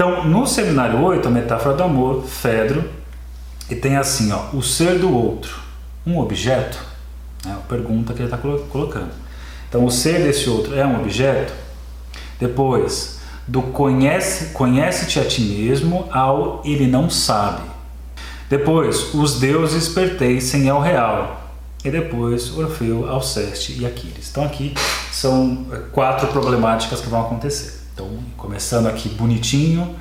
Então, no seminário 8, a metáfora do amor, Fedro, e tem assim, ó, o ser do outro, um objeto? É a pergunta que ele está colocando. Então, o ser desse outro é um objeto? Depois, do conhece, conhece-te a ti mesmo ao ele não sabe. Depois, os deuses pertencem ao real. E depois, Orfeu, Alceste e Aquiles. Então, aqui são é, quatro problemáticas que vão acontecer. Então, começando aqui bonitinho,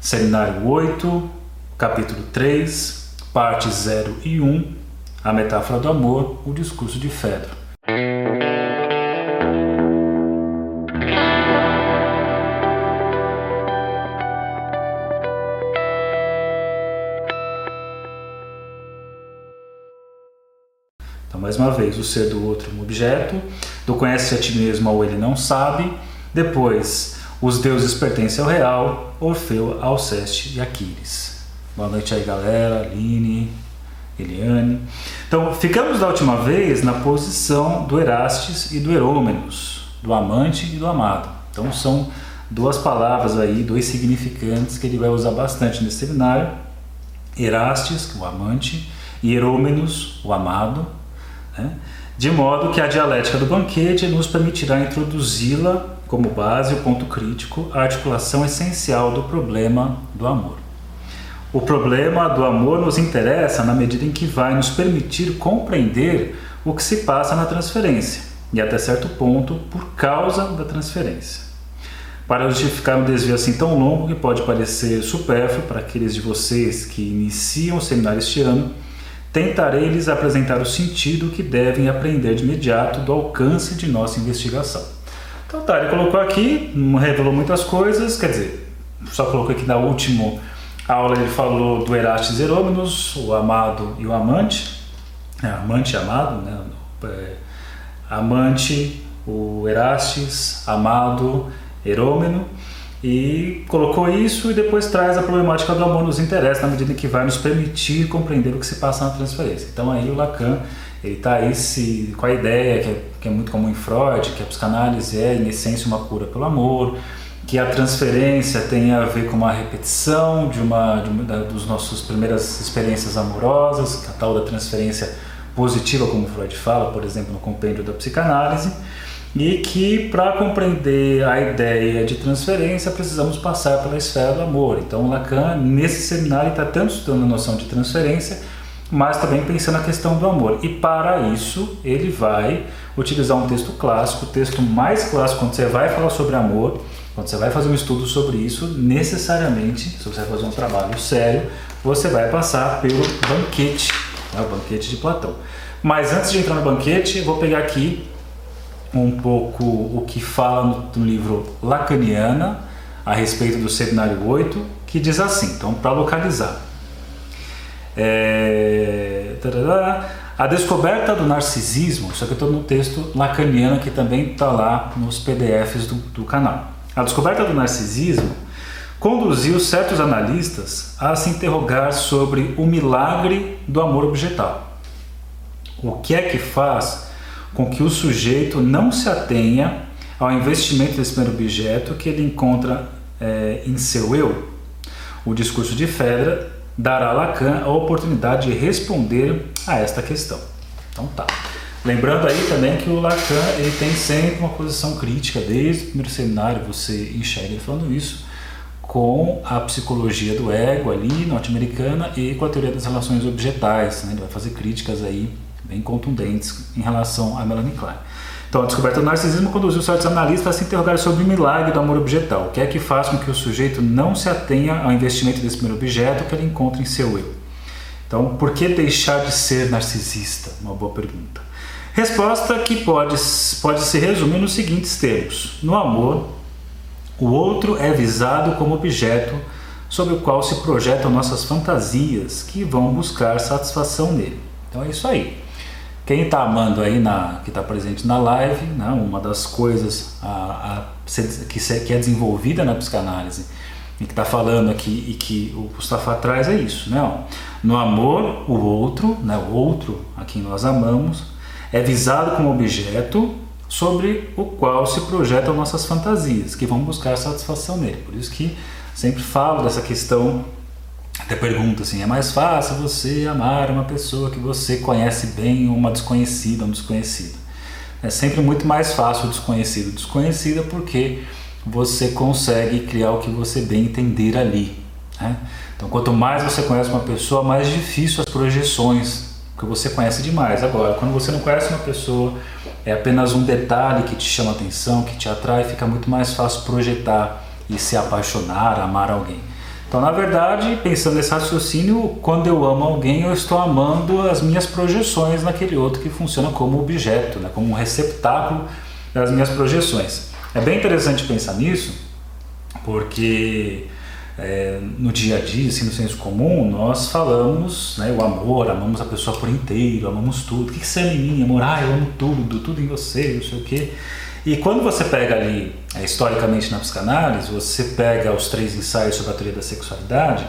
seminário 8, capítulo 3, partes 0 e 1, a metáfora do amor, o discurso de Fedro. Então, mais uma vez, o ser do outro é um objeto, do conhece a ti mesmo ou ele não sabe. Depois, os deuses pertencem ao real, Orfeu, Alceste e Aquiles. Boa noite aí, galera, Aline, Eliane. Então, ficamos da última vez na posição do Erastes e do Herômenos, do amante e do amado. Então, são duas palavras aí, dois significantes que ele vai usar bastante nesse seminário. Erastes, o amante, e Herômenos, o amado. Né? De modo que a dialética do banquete nos permitirá introduzi-la como base o ponto crítico, a articulação essencial do problema do amor. O problema do amor nos interessa na medida em que vai nos permitir compreender o que se passa na transferência, e até certo ponto por causa da transferência. Para justificar um desvio assim tão longo que pode parecer supérfluo para aqueles de vocês que iniciam o seminário este ano, tentarei lhes apresentar o sentido que devem aprender de imediato do alcance de nossa investigação. Então tá, ele colocou aqui, revelou muitas coisas, quer dizer, só colocou aqui na última aula ele falou do Erastes Herômenos, o amado e o amante, é, amante e amado, né? É, amante, o Erastes, amado, Herômeno, e colocou isso e depois traz a problemática do amor nos interessa na medida que vai nos permitir compreender o que se passa na transferência. Então aí o Lacan ele está aí se, com a ideia que é, que é muito comum em Freud, que a psicanálise é, em essência, uma cura pelo amor, que a transferência tem a ver com uma repetição de uma, de uma da, dos nossas primeiras experiências amorosas, a tal da transferência positiva, como Freud fala, por exemplo, no compêndio da psicanálise, e que para compreender a ideia de transferência precisamos passar pela esfera do amor. Então, Lacan, nesse seminário, está tanto estudando a noção de transferência mas também pensando na questão do amor. E para isso, ele vai utilizar um texto clássico, o texto mais clássico quando você vai falar sobre amor, quando você vai fazer um estudo sobre isso, necessariamente, se você vai fazer um trabalho sério, você vai passar pelo banquete, né, o banquete de Platão. Mas antes de entrar no banquete, vou pegar aqui um pouco o que fala no livro Lacaniana a respeito do seminário 8, que diz assim, então para localizar. É, a descoberta do narcisismo, isso aqui eu estou no texto lacaniano que também está lá nos PDFs do, do canal. A descoberta do narcisismo conduziu certos analistas a se interrogar sobre o milagre do amor objetal. O que é que faz com que o sujeito não se atenha ao investimento desse primeiro objeto que ele encontra é, em seu eu? O discurso de Fedra dará a Lacan a oportunidade de responder a esta questão. Então tá. Lembrando aí também que o Lacan ele tem sempre uma posição crítica, desde o primeiro seminário você enxerga ele falando isso, com a psicologia do ego ali, norte-americana, e com a teoria das relações objetais. Né? Ele vai fazer críticas aí bem contundentes em relação a Melanie Klein. Então, a descoberta do narcisismo conduziu certos analistas a se interrogar sobre o milagre do amor objetal. O que é que faz com que o sujeito não se atenha ao investimento desse primeiro objeto que ele encontra em seu eu? Então, por que deixar de ser narcisista? Uma boa pergunta. Resposta que pode, pode se resumir nos seguintes termos: No amor, o outro é visado como objeto sobre o qual se projetam nossas fantasias que vão buscar satisfação nele. Então é isso aí. Quem está amando aí, na, que está presente na live, né, uma das coisas a, a, que, que é desenvolvida na psicanálise e que está falando aqui e que o Mustafa traz é isso, né? Ó. No amor, o outro, né, o outro a quem nós amamos, é visado como objeto sobre o qual se projetam nossas fantasias, que vão buscar satisfação nele. Por isso que sempre falo dessa questão, até pergunto assim, é mais fácil você amar uma pessoa que você conhece bem ou uma desconhecida, um desconhecido? É sempre muito mais fácil o desconhecido. Desconhecida porque você consegue criar o que você bem entender ali. Né? Então, quanto mais você conhece uma pessoa, mais difícil as projeções, porque você conhece demais. Agora, quando você não conhece uma pessoa, é apenas um detalhe que te chama atenção, que te atrai, fica muito mais fácil projetar e se apaixonar, amar alguém. Então, na verdade, pensando nesse raciocínio, quando eu amo alguém, eu estou amando as minhas projeções naquele outro que funciona como objeto, né, como um receptáculo das minhas projeções. É bem interessante pensar nisso, porque é, no dia a dia, assim, no senso comum, nós falamos né, o amor, amamos a pessoa por inteiro, amamos tudo. O que, que você ama em mim, amor? Ah, eu amo tudo, tudo em você, não sei o quê. E quando você pega ali, é, historicamente na psicanálise, você pega os três ensaios sobre a teoria da sexualidade,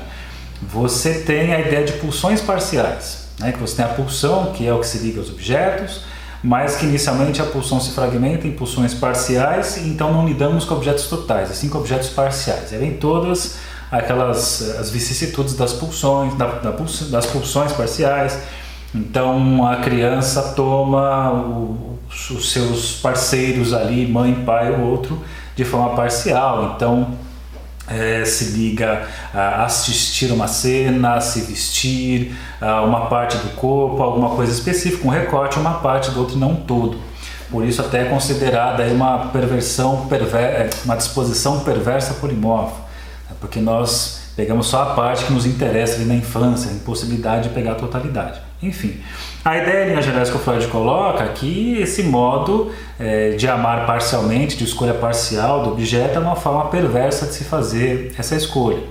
você tem a ideia de pulsões parciais. Né? Que você tem a pulsão, que é o que se liga aos objetos, mas que inicialmente a pulsão se fragmenta em pulsões parciais, então não lidamos com objetos totais, assim com objetos parciais. É bem todas aquelas as vicissitudes das pulsões, da, da das pulsões parciais. Então a criança toma o, os seus parceiros ali, mãe, pai ou outro, de forma parcial. Então é, se liga a assistir uma cena, a se vestir, a uma parte do corpo, alguma coisa específica, um recorte, uma parte do outro, não todo. Por isso até é considerada uma perversão, perver é, uma disposição perversa polimorfa porque nós pegamos só a parte que nos interessa ali na infância, a impossibilidade de pegar a totalidade. Enfim, a ideia em linhas gerais que o Freud coloca é que esse modo é, de amar parcialmente, de escolha parcial do objeto, é uma forma perversa de se fazer essa escolha.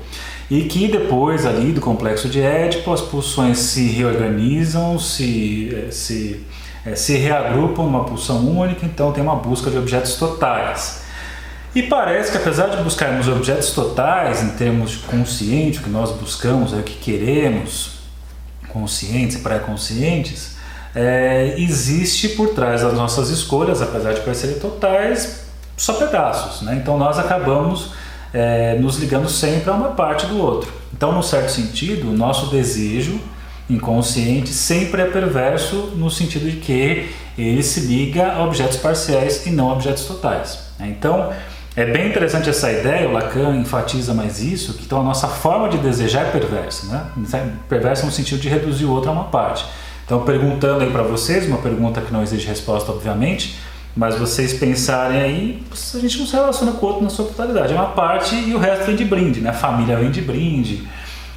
E que depois ali do complexo de Édipo as pulsões se reorganizam, se, é, se, é, se reagrupam numa pulsão única, então tem uma busca de objetos totais. E parece que apesar de buscarmos objetos totais em termos de consciente, o que nós buscamos, é o que queremos, conscientes e pré-conscientes, é, existe por trás das nossas escolhas, apesar de parecerem totais, só pedaços. Né? Então nós acabamos é, nos ligando sempre a uma parte do outro. Então, num certo sentido, o nosso desejo inconsciente sempre é perverso no sentido de que ele se liga a objetos parciais e não a objetos totais. Né? Então, é bem interessante essa ideia, o Lacan enfatiza mais isso, que então a nossa forma de desejar é perversa, né? Perversa no sentido de reduzir o outro a uma parte. Então, perguntando aí para vocês, uma pergunta que não exige resposta, obviamente, mas vocês pensarem aí, a gente não se relaciona com o outro na sua totalidade, é uma parte e o resto vem de brinde, né? A família vem de brinde.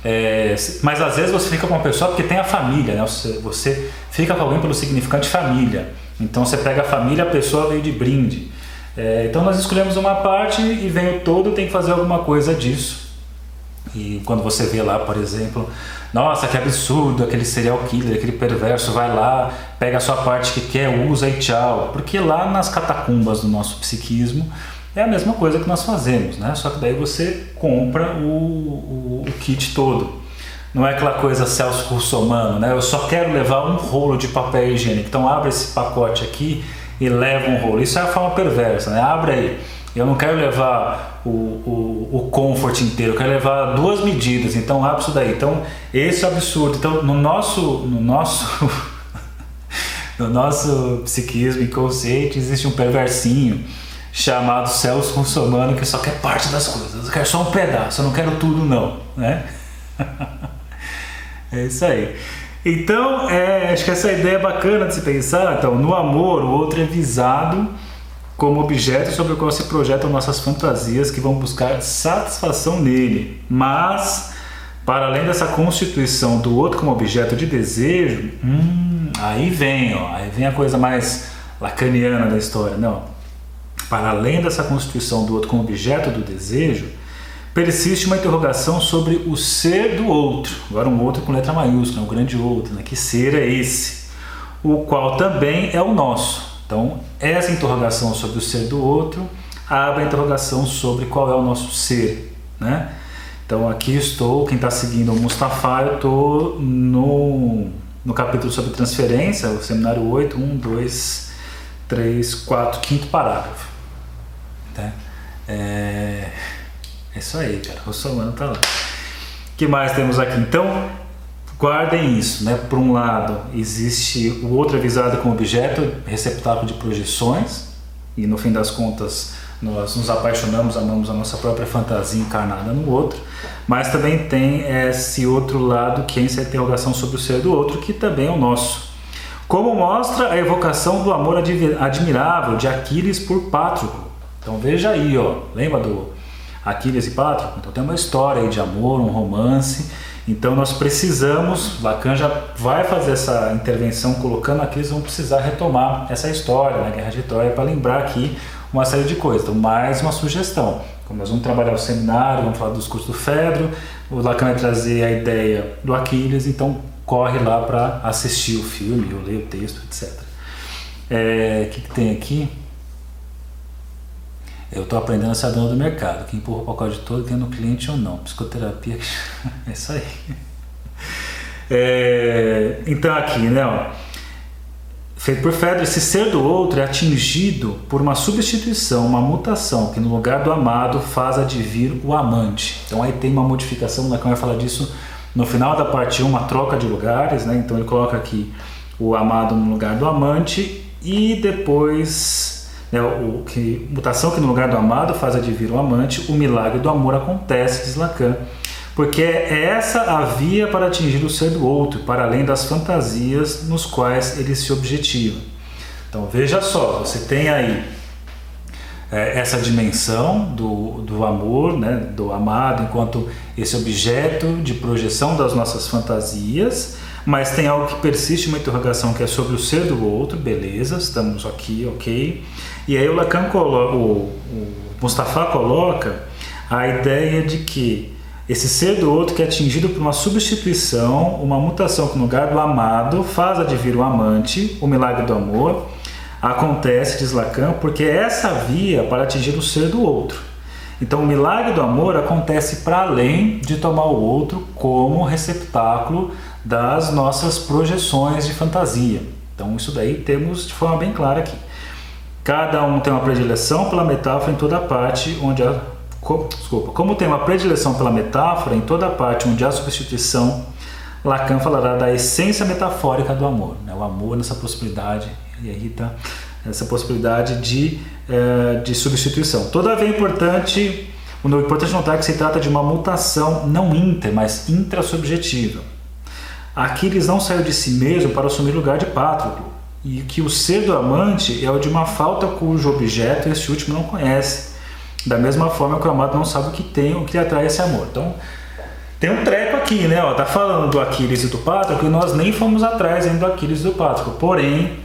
É, mas às vezes você fica com uma pessoa porque tem a família, né? Você, você fica com alguém pelo significante família. Então você pega a família, a pessoa veio de brinde. É, então nós escolhemos uma parte e vem o todo, tem que fazer alguma coisa disso. E quando você vê lá, por exemplo, nossa, que absurdo, aquele serial killer, aquele perverso, vai lá, pega a sua parte que quer, usa e tchau. Porque lá nas catacumbas do nosso psiquismo é a mesma coisa que nós fazemos, né? Só que daí você compra o, o, o kit todo. Não é aquela coisa Celso Russomano, né? Eu só quero levar um rolo de papel higiênico. Então abre esse pacote aqui e leva um rolo. Isso é a forma perversa, né? Abre aí. Eu não quero levar o, o, o comfort inteiro, eu quero levar duas medidas, então abre isso daí. Então, esse é absurdo. Então, no nosso, no nosso, no nosso psiquismo inconsciente existe um perversinho chamado Celso Russomano que só quer parte das coisas. Eu quero só um pedaço, eu não quero tudo não, né? é isso aí. Então, é, acho que essa ideia é bacana de se pensar. Então, no amor, o outro é visado como objeto sobre o qual se projetam nossas fantasias que vão buscar satisfação nele. Mas, para além dessa constituição do outro como objeto de desejo, hum, aí vem, ó, aí vem a coisa mais lacaniana da história. Não. Para além dessa constituição do outro como objeto do desejo, persiste uma interrogação sobre o ser do outro. Agora um outro com letra maiúscula, um grande outro, né? que ser é esse? O qual também é o nosso. Então, essa interrogação sobre o ser do outro abre a interrogação sobre qual é o nosso ser, né? Então aqui estou, quem está seguindo o Mustafa, eu estou no, no capítulo sobre transferência, o seminário 8, 1, 2, 3, 4, quinto parágrafo. Né? É... É isso aí, cara. Russomano tá lá. O que mais temos aqui? Então, guardem isso, né? Por um lado, existe o outro avisado como objeto, receptáculo de projeções, e no fim das contas nós nos apaixonamos, amamos a nossa própria fantasia encarnada no outro, mas também tem esse outro lado que é essa interrogação sobre o ser do outro, que também é o nosso. Como mostra a evocação do amor admirável de Aquiles por Pátroclo. Então veja aí, ó, lembra do Aquiles e Pátroclo? Então tem uma história aí de amor, um romance. Então nós precisamos, Lacan já vai fazer essa intervenção colocando aqui, eles vão precisar retomar essa história, né, Guerra de Troia, para lembrar aqui uma série de coisas. Então, mais uma sugestão. Como nós vamos trabalhar o seminário, vamos falar dos cursos do Fedro, o Lacan vai trazer a ideia do Aquiles, então corre lá para assistir o filme, ou ler o texto, etc. É, o que, que tem aqui? Eu estou aprendendo a ser dono do mercado. Quem empurra o pacote todo, quem é no cliente ou não. Psicoterapia, é isso aí. É, então aqui, né? Ó, feito por Fedro, esse ser do outro é atingido por uma substituição, uma mutação, que no lugar do amado faz advir o amante. Então aí tem uma modificação, o Lacan vai falar disso no final da parte 1, uma troca de lugares, né? Então ele coloca aqui o amado no lugar do amante e depois né, o que mutação que no lugar do amado faz advir o amante, o milagre do amor acontece, diz Lacan porque é essa a via para atingir o ser do outro, para além das fantasias nos quais ele se objetiva. Então veja só, você tem aí é, essa dimensão do, do amor, né, do amado, enquanto esse objeto de projeção das nossas fantasias, mas tem algo que persiste, uma interrogação que é sobre o ser do outro, beleza, estamos aqui, ok. E aí o Lacan coloca, o, o Mustafa coloca a ideia de que esse ser do outro que é atingido por uma substituição, uma mutação que no lugar do amado faz advir o amante, o milagre do amor, acontece, diz Lacan, porque é essa via para atingir o ser do outro. Então, o milagre do amor acontece para além de tomar o outro como receptáculo das nossas projeções de fantasia. Então, isso daí temos de forma bem clara aqui. Cada um tem uma predileção pela metáfora em toda parte onde a desculpa, como tem uma predileção pela metáfora, em toda parte onde há substituição, Lacan falará da essência metafórica do amor, né? o amor nessa possibilidade, e aí está essa possibilidade de, eh, de substituição. Todavia é importante, o importante notar que se trata de uma mutação não inter, mas intrasubjetiva. Aquiles não saiu de si mesmo para assumir lugar de Patroclo, e que o ser do amante é o de uma falta cujo objeto este último não conhece da mesma forma que o amado não sabe o que tem, o que atrai esse amor. Então, tem um treco aqui, né? Ó, tá falando do Aquiles e do Pátrico e nós nem fomos atrás ainda do Aquiles e do Pátrico. Porém,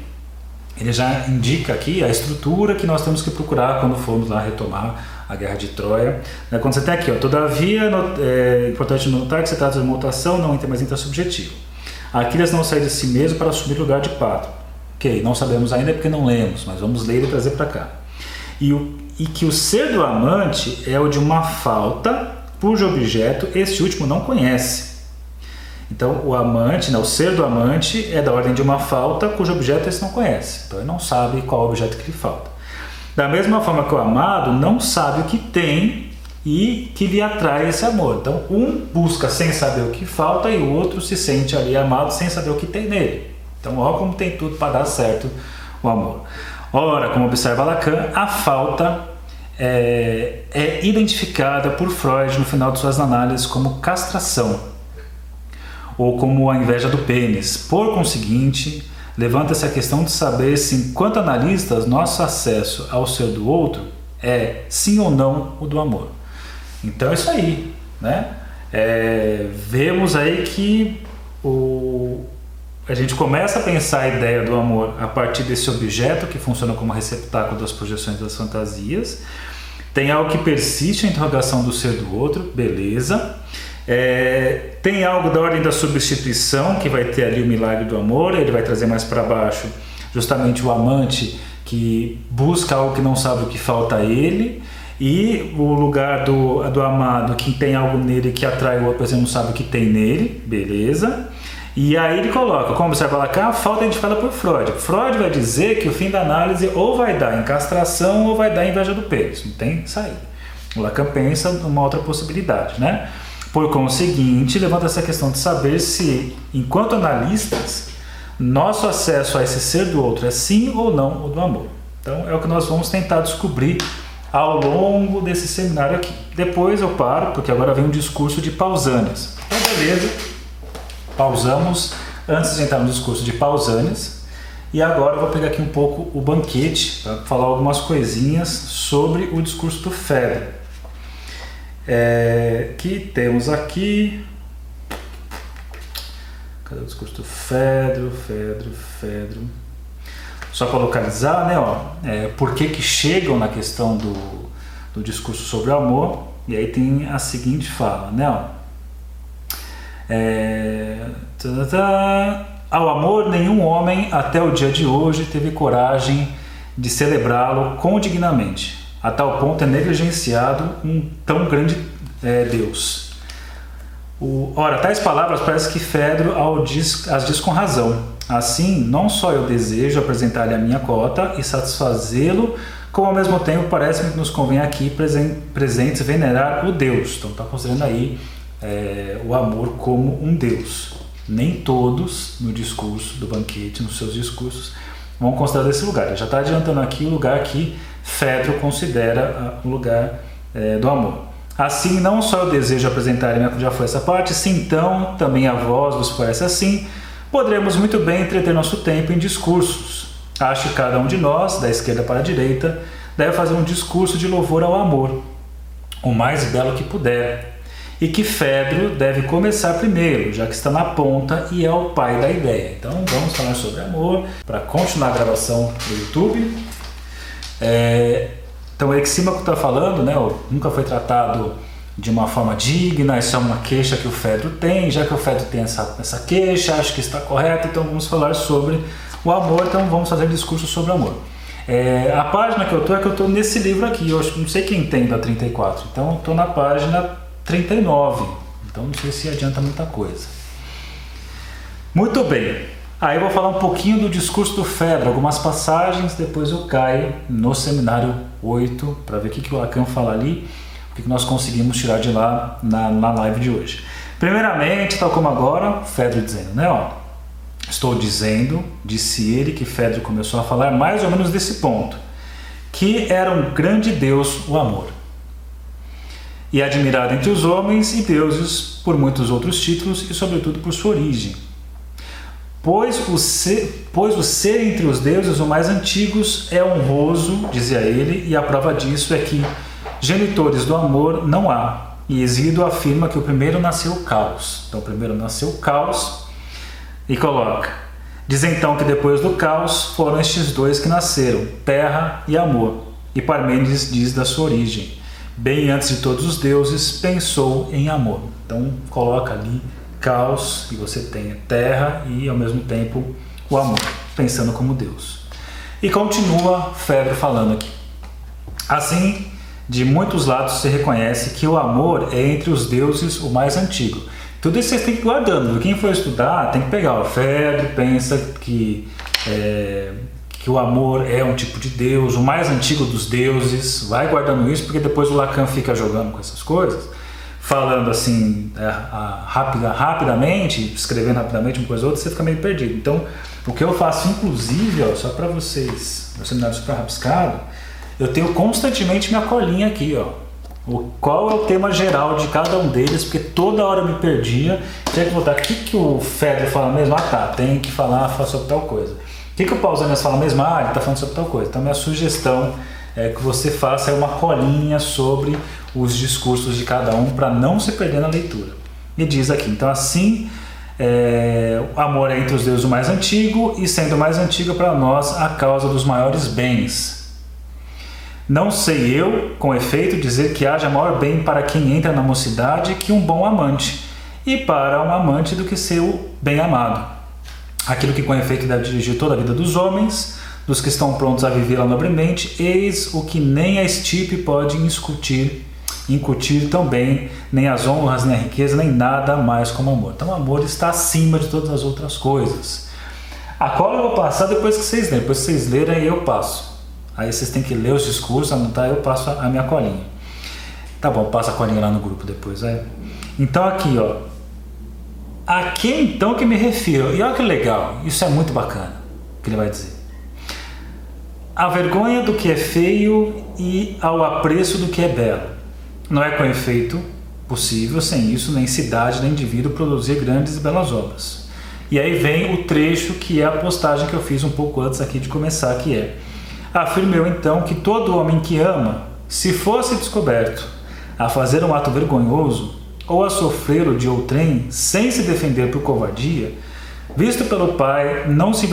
ele já indica aqui a estrutura que nós temos que procurar quando formos lá retomar a guerra de Troia. Né? Quando você tem aqui, ó, todavia, é importante notar que se trata de uma mutação não inter, mas intersubjetiva. Aquiles não sai de si mesmo para assumir o lugar de Pátrico. Ok, não sabemos ainda porque não lemos, mas vamos ler e trazer para cá. E o e que o ser do amante é o de uma falta cujo objeto esse último não conhece. Então, o amante, né, o ser do amante é da ordem de uma falta cujo objeto esse não conhece. Então, ele não sabe qual é objeto que lhe falta. Da mesma forma que o amado não sabe o que tem e que lhe atrai esse amor. Então, um busca sem saber o que falta e o outro se sente ali amado sem saber o que tem nele. Então, olha como tem tudo para dar certo o amor. Ora, como observa Lacan, a falta é, é identificada por Freud no final de suas análises como castração ou como a inveja do pênis. Por conseguinte, levanta-se a questão de saber se, enquanto analistas, nosso acesso ao ser do outro é sim ou não o do amor. Então é isso aí, né? É, vemos aí que o, a gente começa a pensar a ideia do amor a partir desse objeto que funciona como receptáculo das projeções das fantasias. Tem algo que persiste a interrogação do ser do outro, beleza. É, tem algo da ordem da substituição, que vai ter ali o milagre do amor, ele vai trazer mais para baixo justamente o amante que busca algo que não sabe o que falta a ele, e o lugar do, do amado que tem algo nele que atrai o outro, mas ele não sabe o que tem nele, beleza. E aí ele coloca, como você vai colocar, a falta identificada por Freud. Freud vai dizer que o fim da análise ou vai dar em castração ou vai dar inveja do pênis, não tem saída. O Lacan pensa numa outra possibilidade, né? Por conseguinte, levanta essa questão de saber se, enquanto analistas, nosso acesso a esse ser do outro é sim ou não o do amor. Então é o que nós vamos tentar descobrir ao longo desse seminário aqui. Depois eu paro, porque agora vem um discurso de Pausanias. Então, beleza, pausamos antes de entrar no discurso de Pausanias. E agora eu vou pegar aqui um pouco o banquete para falar algumas coisinhas sobre o discurso do Fedro. É, que temos aqui. Cadê o discurso do Fedro? Fedro, Fedro. Só para localizar, né? Ó, é, por que, que chegam na questão do, do discurso sobre o amor? E aí tem a seguinte fala, né? Ó, é, ao amor, nenhum homem até o dia de hoje teve coragem de celebrá-lo condignamente. A tal ponto é negligenciado um tão grande é, Deus. O, ora, tais palavras parece que Fedro diz, as diz com razão. Assim, não só eu desejo apresentar-lhe a minha cota e satisfazê-lo, como ao mesmo tempo parece-me que nos convém aqui presen, presentes venerar o Deus. Então, está considerando aí é, o amor como um Deus. Nem todos no discurso do banquete, nos seus discursos, vão considerar esse lugar. Ele já está adiantando aqui o lugar que Fedro considera o lugar é, do amor. Assim, não só eu desejo apresentar, já foi essa parte, se então também a voz vos parece assim, poderemos muito bem entreter nosso tempo em discursos. Acho que cada um de nós, da esquerda para a direita, deve fazer um discurso de louvor ao amor, o mais belo que puder, e que Fedro deve começar primeiro, já que está na ponta e é o pai da ideia. Então vamos falar sobre amor para continuar a gravação do YouTube. É, então, o eczema que está falando, né, nunca foi tratado de uma forma digna, isso é uma queixa que o Fedro tem, já que o Fedro tem essa, essa queixa, acho que está correto, então vamos falar sobre o amor, então vamos fazer discurso sobre amor. É, a página que eu estou é que eu estou nesse livro aqui, eu acho, não sei quem tem da 34, então estou na página 39, então não sei se adianta muita coisa. Muito bem, Aí eu vou falar um pouquinho do discurso do Fedro, algumas passagens, depois eu caio no seminário 8 para ver o que, que o Lacan fala ali, o que, que nós conseguimos tirar de lá na, na live de hoje. Primeiramente, tal como agora, Fedro dizendo, né? Ó, estou dizendo, disse ele, que Fedro começou a falar mais ou menos desse ponto, que era um grande Deus o amor. E admirado entre os homens e deuses por muitos outros títulos e, sobretudo, por sua origem Pois o, ser, pois o ser entre os deuses o mais antigos é honroso, dizia ele, e a prova disso é que genitores do amor não há. E Exílio afirma que o primeiro nasceu o caos. Então, o primeiro nasceu o caos e coloca. Diz então que depois do caos foram estes dois que nasceram, terra e amor. E Parmênides diz da sua origem. Bem antes de todos os deuses, pensou em amor. Então, coloca ali caos e você tem terra e ao mesmo tempo o amor, pensando como Deus. E continua Febre falando aqui. Assim, de muitos lados se reconhece que o amor é entre os deuses o mais antigo. Tudo isso vocês têm que ir guardando. Quem for estudar tem que pegar. O Febre pensa que, é, que o amor é um tipo de Deus, o mais antigo dos deuses. Vai guardando isso, porque depois o Lacan fica jogando com essas coisas falando assim é, a, rapida, rapidamente, escrevendo rapidamente uma coisa ou outra, você fica meio perdido. Então, o que eu faço, inclusive, ó, só para vocês, meu seminário super rabiscado, eu tenho constantemente minha colinha aqui, ó. O, qual é o tema geral de cada um deles, porque toda hora eu me perdia, tinha que voltar. O que, que o Feder fala mesmo? Ah, tá, tem que falar sobre tal coisa. O que, que o Pausanias fala mesmo? Ah, ele está falando sobre tal coisa. Então, minha sugestão é que você faça uma colinha sobre os discursos de cada um para não se perder na leitura. E diz aqui, então assim, é, o amor é entre os deuses o mais antigo e sendo mais antigo para nós a causa dos maiores bens. Não sei eu, com efeito, dizer que haja maior bem para quem entra na mocidade que um bom amante, e para um amante do que ser o bem amado. Aquilo que com efeito deve dirigir toda a vida dos homens, dos que estão prontos a vivê-la nobremente, eis o que nem a estipe pode incutir incutir também nem as honras, nem a riqueza, nem nada mais como amor. Então, o amor está acima de todas as outras coisas. A cola eu vou passar depois que vocês lerem. Depois que vocês lerem, aí eu passo. Aí vocês têm que ler os discursos, anotar, eu passo a minha colinha. Tá bom, passa a colinha lá no grupo depois, vai. Então aqui, ó. A que então que me refiro? E olha que legal, isso é muito bacana que ele vai dizer. A vergonha do que é feio e ao apreço do que é belo. Não é com efeito possível, sem isso, nem cidade, nem indivíduo produzir grandes e belas obras. E aí vem o trecho que é a postagem que eu fiz um pouco antes aqui de começar, que é Afirmo eu então que todo homem que ama, se fosse descoberto a fazer um ato vergonhoso ou a sofrer o de outrem sem se defender por covardia, visto pelo pai, não se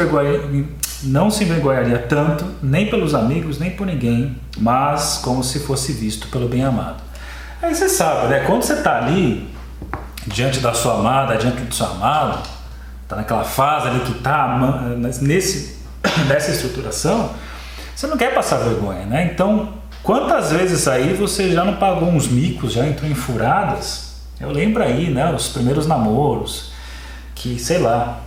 não se envergonharia tanto, nem pelos amigos, nem por ninguém, mas como se fosse visto pelo bem-amado. Aí você sabe, né? Quando você está ali, diante da sua amada, diante do seu amado, está naquela fase ali que está nessa estruturação, você não quer passar vergonha, né? Então, quantas vezes aí você já não pagou uns micos, já entrou em furadas? Eu lembro aí, né? Os primeiros namoros, que sei lá,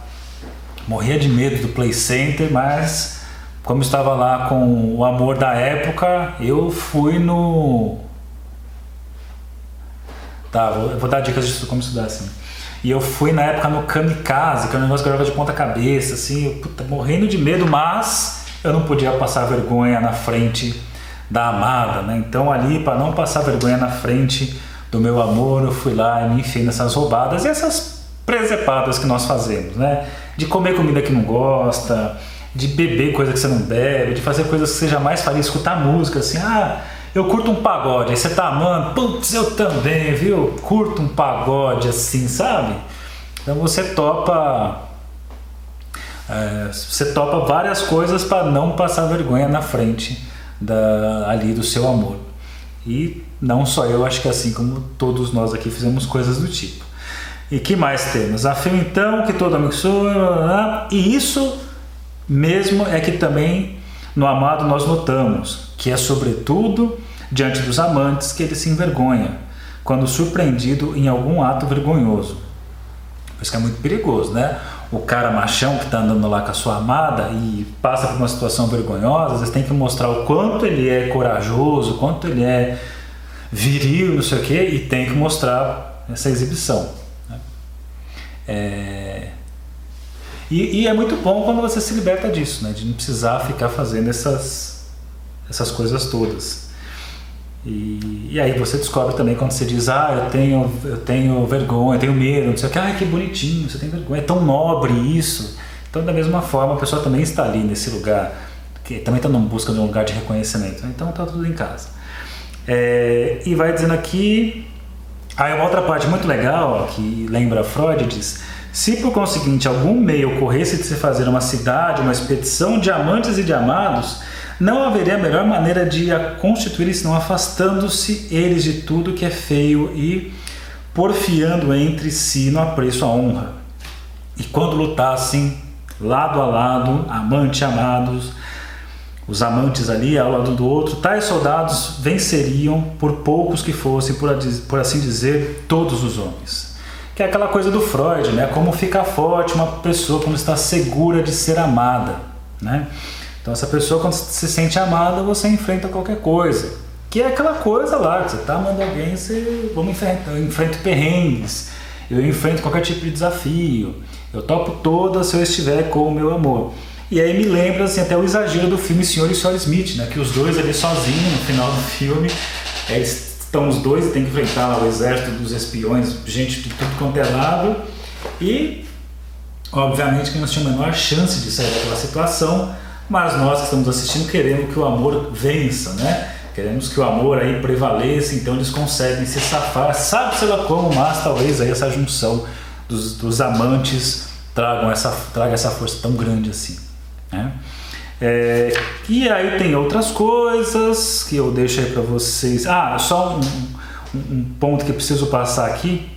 morria de medo do Play Center, mas como estava lá com o amor da época, eu fui no. Tá, vou, vou dar dicas de como estudar assim. E eu fui na época no Kamikaze, que é um negócio que eu de ponta cabeça, assim, eu, puta, morrendo de medo, mas eu não podia passar vergonha na frente da amada, né? Então ali, para não passar vergonha na frente do meu amor, eu fui lá e me enfiei nessas roubadas e essas presepadas que nós fazemos, né? De comer comida que não gosta, de beber coisa que você não bebe, de fazer coisas que você jamais faria, escutar música assim, ah, eu curto um pagode, aí você tá amando, putz, eu também, viu? Curto um pagode assim, sabe? Então você topa é, você topa várias coisas para não passar vergonha na frente da, ali do seu amor. E não só eu, acho que assim como todos nós aqui fizemos coisas do tipo. E que mais temos? Afirmo então que todo amigo sou. E isso mesmo é que também no amado nós notamos, que é sobretudo diante dos amantes que ele se envergonha, quando surpreendido em algum ato vergonhoso. Por isso que é muito perigoso, né? O cara machão que está andando lá com a sua amada e passa por uma situação vergonhosa, vezes tem que mostrar o quanto ele é corajoso, quanto ele é viril, não sei o quê, e tem que mostrar essa exibição. Né? É... E, e, é muito bom quando você se liberta disso, né? de não precisar ficar fazendo essas, essas coisas todas. E, e, aí você descobre também quando você diz, ah, eu tenho, eu tenho vergonha, eu tenho medo, não sei o que, ah, que bonitinho, você tem vergonha, é tão nobre isso. Então, da mesma forma, a pessoa também está ali nesse lugar, que também está em busca de um lugar de reconhecimento. Então, está tudo em casa. É, e vai dizendo aqui, aí uma outra parte muito legal, ó, que lembra Freud, diz, se por conseguinte algum meio ocorresse de se fazer uma cidade, uma expedição de amantes e de amados, não haveria melhor maneira de a constituir senão afastando-se eles de tudo que é feio e porfiando entre si no apreço à honra. E quando lutassem lado a lado, amante amados, os amantes ali ao lado do outro, tais soldados venceriam, por poucos que fossem, por, por assim dizer, todos os homens. Que é aquela coisa do Freud, né? Como ficar forte uma pessoa quando está segura de ser amada, né? Então essa pessoa quando se sente amada, você enfrenta qualquer coisa. Que é aquela coisa lá, que você está amando alguém, você vamos enfrentar, eu enfrento perrengues, eu enfrento qualquer tipo de desafio, eu topo todas se eu estiver com o meu amor. E aí me lembra assim, até o exagero do filme Senhor e Senhora Smith, né? Que os dois ali sozinhos no final do filme, eles estão os dois e tem que enfrentar o exército dos espiões, gente de tudo quanto é lado. E obviamente que não tinha a menor chance de sair daquela situação mas nós que estamos assistindo queremos que o amor vença, né? Queremos que o amor aí prevaleça, então eles conseguem se safar, sabe-se lá como, mas talvez aí essa junção dos, dos amantes tragam essa, traga essa força tão grande assim, né? É, e aí tem outras coisas que eu deixo aí para vocês. Ah, só um, um, ponto que eu preciso passar aqui.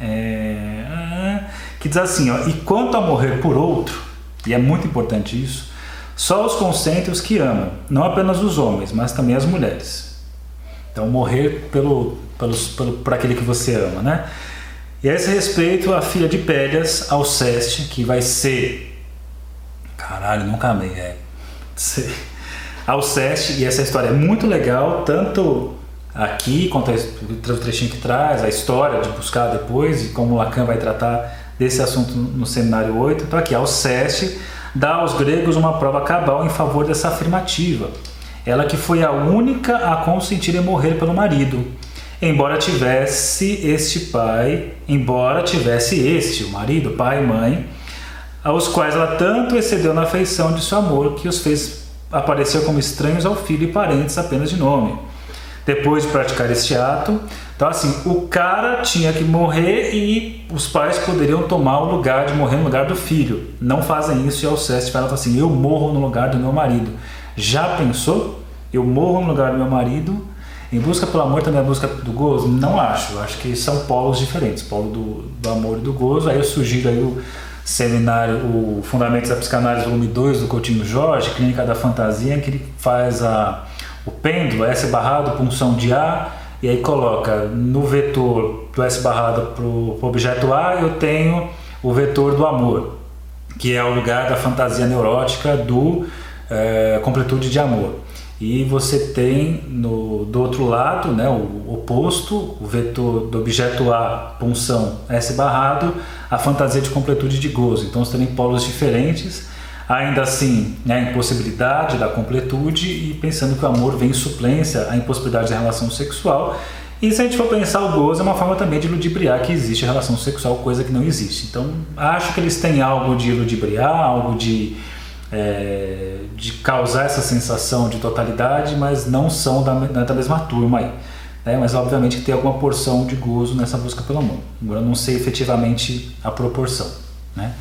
É, que diz assim, ó, e quanto a morrer por outro, e é muito importante isso, só os consentem os que amam, não apenas os homens, mas também as mulheres. Então, morrer pelo, pelo, por aquele que você ama, né? E a esse respeito, a filha de Pélias, Alceste, que vai ser. Caralho, nunca amei, é. Alceste, e essa história é muito legal, tanto aqui, conta o trechinho que traz, a história de buscar depois e como Lacan vai tratar desse assunto no seminário 8. Então aqui, Alceste dá aos gregos uma prova cabal em favor dessa afirmativa. Ela que foi a única a consentir em morrer pelo marido, embora tivesse este pai, embora tivesse este, o marido, pai e mãe, aos quais ela tanto excedeu na afeição de seu amor que os fez aparecer como estranhos ao filho e parentes apenas de nome. Depois de praticar este ato, então assim, o cara tinha que morrer e os pais poderiam tomar o lugar de morrer no lugar do filho. Não fazem isso e Alceste fala assim: eu morro no lugar do meu marido. Já pensou? Eu morro no lugar do meu marido. Em busca pelo amor também é busca do gozo? Não acho. Acho que são polos diferentes. Polo do, do amor e do gozo. Aí eu sugiro aí o seminário, o Fundamentos da Psicanálise, volume 2 do Coutinho Jorge, Clínica da Fantasia, que ele faz a, o pêndulo, S barrado, punção de A, e aí coloca no vetor do S barrado para o objeto A, eu tenho o vetor do amor, que é o lugar da fantasia neurótica do é, completude de amor. E você tem no, do outro lado, né, o oposto, o vetor do objeto A, punção S barrado, a fantasia de completude de gozo. Então você tem polos diferentes, ainda assim né, a impossibilidade da completude e pensando que o amor vem em suplência à impossibilidade da relação sexual. E se a gente for pensar o gozo, é uma forma também de ludibriar que existe a relação sexual, coisa que não existe. Então acho que eles têm algo de ludibriar, algo de é, de causar essa sensação de totalidade, mas não são da, é da mesma turma aí. Né? Mas obviamente tem alguma porção de gozo nessa busca pelo amor. Agora eu não sei efetivamente a proporção. Né?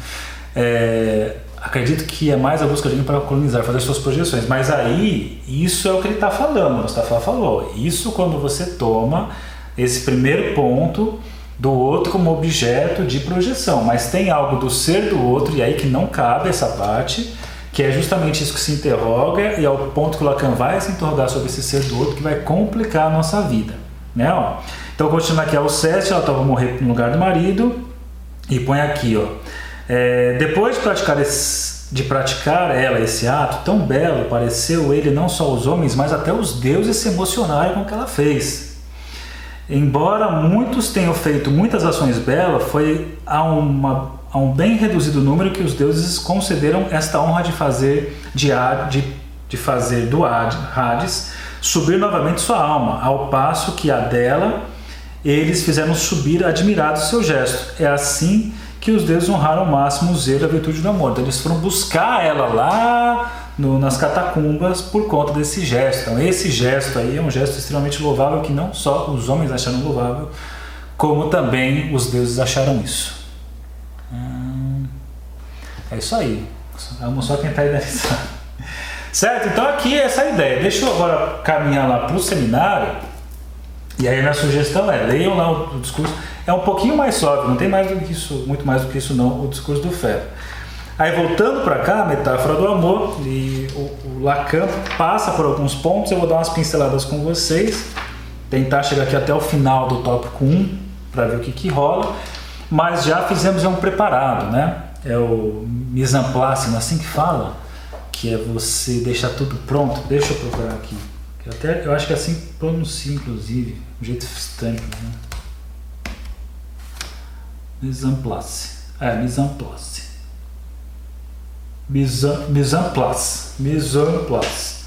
É, acredito que é mais a busca de para colonizar, fazer suas projeções. Mas aí, isso é o que ele está falando, o Mustafa falou. Isso quando você toma esse primeiro ponto do outro como objeto de projeção. Mas tem algo do ser do outro, e aí que não cabe essa parte que é justamente isso que se interroga e é o ponto que o Lacan vai se interrogar sobre esse ser do outro que vai complicar a nossa vida. Né? Ó. Então, continuando aqui, ao 7, ela estava morrer no lugar do marido e põe aqui, ó. É, depois de praticar, esse, de praticar ela esse ato tão belo, pareceu ele não só os homens, mas até os deuses se emocionarem com o que ela fez. Embora muitos tenham feito muitas ações belas, foi a uma a um bem reduzido número que os deuses concederam esta honra de fazer de, de, de fazer do Hades subir novamente sua alma, ao passo que a dela eles fizeram subir admirados seu gesto. É assim que os deuses honraram ao máximo o zelo e a virtude do amor. Então, eles foram buscar ela lá no, nas catacumbas por conta desse gesto. Então, esse gesto aí é um gesto extremamente louvável que não só os homens acharam louvável, como também os deuses acharam isso. Hum, é isso aí. Vamos só tentar idealizar. Certo? Então aqui é essa ideia. Deixa eu agora caminhar lá para o seminário. E aí a minha sugestão é, leiam lá o, o, discurso. É um pouquinho mais sóbrio, não tem mais do que isso, muito mais do que isso não, o discurso do Ferro. Aí voltando para cá, a metáfora do amor, e o, o, Lacan passa por alguns pontos, eu vou dar umas pinceladas com vocês, tentar chegar aqui até o final do tópico 1, para ver o que, que rola mas já fizemos um preparado, né? É o mise en place, é assim que fala? Que é você deixar tudo pronto. Deixa eu procurar aqui. Eu, até, eu acho que assim pronuncia, inclusive. Um jeito estranho, né? Mise en place. É, mise en place. Mise en place. Mise en place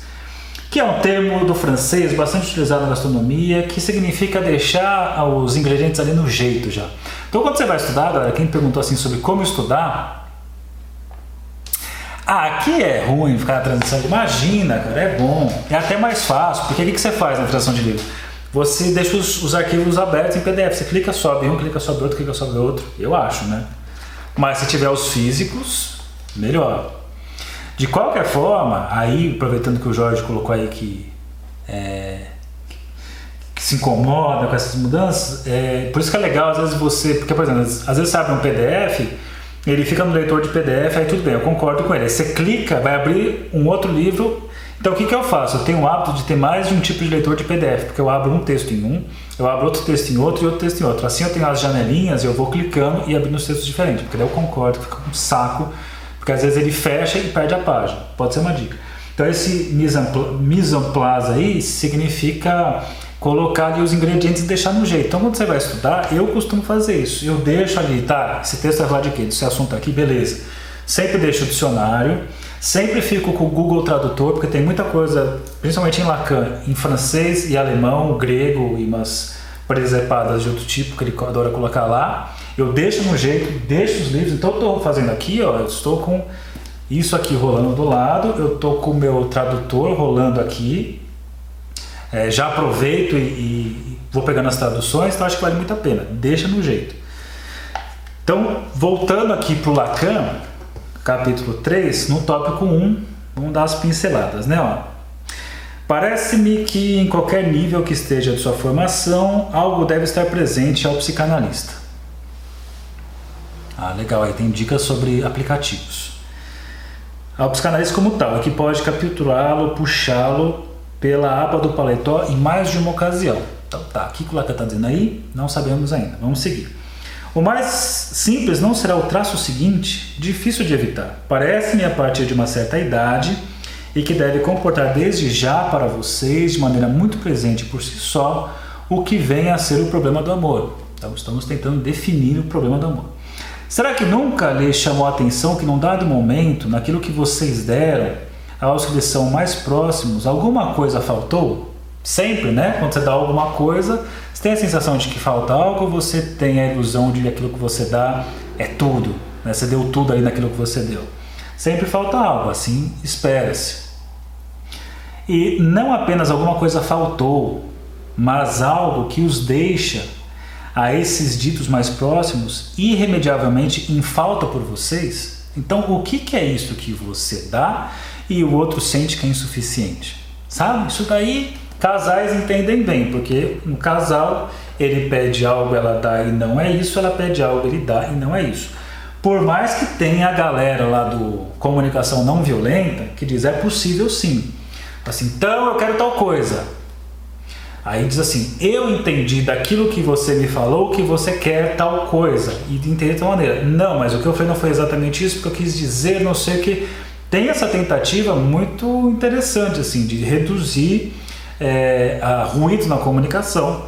que é um termo do francês bastante utilizado na gastronomia, que significa deixar os ingredientes ali no jeito já. Então, quando você vai estudar, galera, quem perguntou assim sobre como estudar, ah, aqui é ruim ficar na transição. Imagina, cara, é bom. É até mais fácil, porque o que você faz na transição de livro? Você deixa os, os arquivos abertos em PDF. Você clica, sobe um, clica, sobe outro, clica, sobe outro. Eu acho, né? Mas se tiver os físicos, melhor. De qualquer forma, aí, aproveitando que o Jorge colocou aí que, é, que se incomoda com essas mudanças, é, por isso que é legal, às vezes você. Porque, por exemplo, às vezes você abre um PDF, ele fica no leitor de PDF, aí tudo bem, eu concordo com ele. Aí você clica, vai abrir um outro livro. Então o que, que eu faço? Eu tenho o hábito de ter mais de um tipo de leitor de PDF, porque eu abro um texto em um, eu abro outro texto em outro e outro texto em outro. Assim eu tenho as janelinhas, eu vou clicando e abrindo os textos diferentes, porque daí eu concordo fica um saco porque às vezes ele fecha e perde a página. Pode ser uma dica. Então esse mise en place aí significa colocar ali os ingredientes e deixar no jeito. Então, quando você vai estudar, eu costumo fazer isso. Eu deixo ali, tá? Esse texto vai falar de quê? Assunto aqui, beleza. Sempre deixo o dicionário. Sempre fico com o Google Tradutor, porque tem muita coisa, principalmente em Lacan, em francês e alemão, grego e umas presepadas de outro tipo que ele adora colocar lá. Eu deixo no jeito, deixo os livros. Então, eu estou fazendo aqui, ó, eu estou com isso aqui rolando do lado, eu estou com o meu tradutor rolando aqui, é, já aproveito e, e, vou pegando as traduções, então acho que vale muito a pena. Deixa no jeito. Então, voltando aqui para o Lacan, capítulo 3, no tópico 1, vamos dar as pinceladas, né? Parece-me que em qualquer nível que esteja de sua formação, algo deve estar presente ao psicanalista. Ah, legal, aí tem dicas sobre aplicativos. Ao psicanalista como tal, é que pode capturá-lo, puxá-lo pela aba do paletó em mais de uma ocasião. Então tá, o que o Lacan está dizendo aí? Não sabemos ainda. Vamos seguir. O mais simples não será o traço seguinte, difícil de evitar. Parece-me a partir de uma certa idade e que deve comportar desde já para vocês, de maneira muito presente por si só, o que vem a ser o problema do amor. Então estamos tentando definir o problema do amor. Será que nunca lhes chamou a atenção que num dado momento, naquilo que vocês deram, aos que lhes são mais próximos, alguma coisa faltou? Sempre, né? Quando você dá alguma coisa, você tem a sensação de que falta algo, você tem a ilusão de que aquilo que você dá é tudo, né? Você deu tudo ali naquilo que você deu. Sempre falta algo, assim espera-se. E não apenas alguma coisa faltou, mas algo que os deixa a esses ditos mais próximos irremediavelmente em falta por vocês. Então, o que, que é isso que você dá e o outro sente que é insuficiente. Sabe? Isso daí casais entendem bem, porque no casal ele pede algo, ela dá e não é isso, ela pede algo, ele dá e não é isso. Por mais que tenha a galera lá do comunicação não violenta que diz é possível sim. Assim, então eu quero tal coisa. Aí diz assim: eu entendi daquilo que você me falou que você quer tal coisa. E entender de tal maneira. Não, mas o que eu falei não foi exatamente isso, porque eu quis dizer não sei o que tem essa tentativa muito interessante assim de reduzir é, a ruído na comunicação.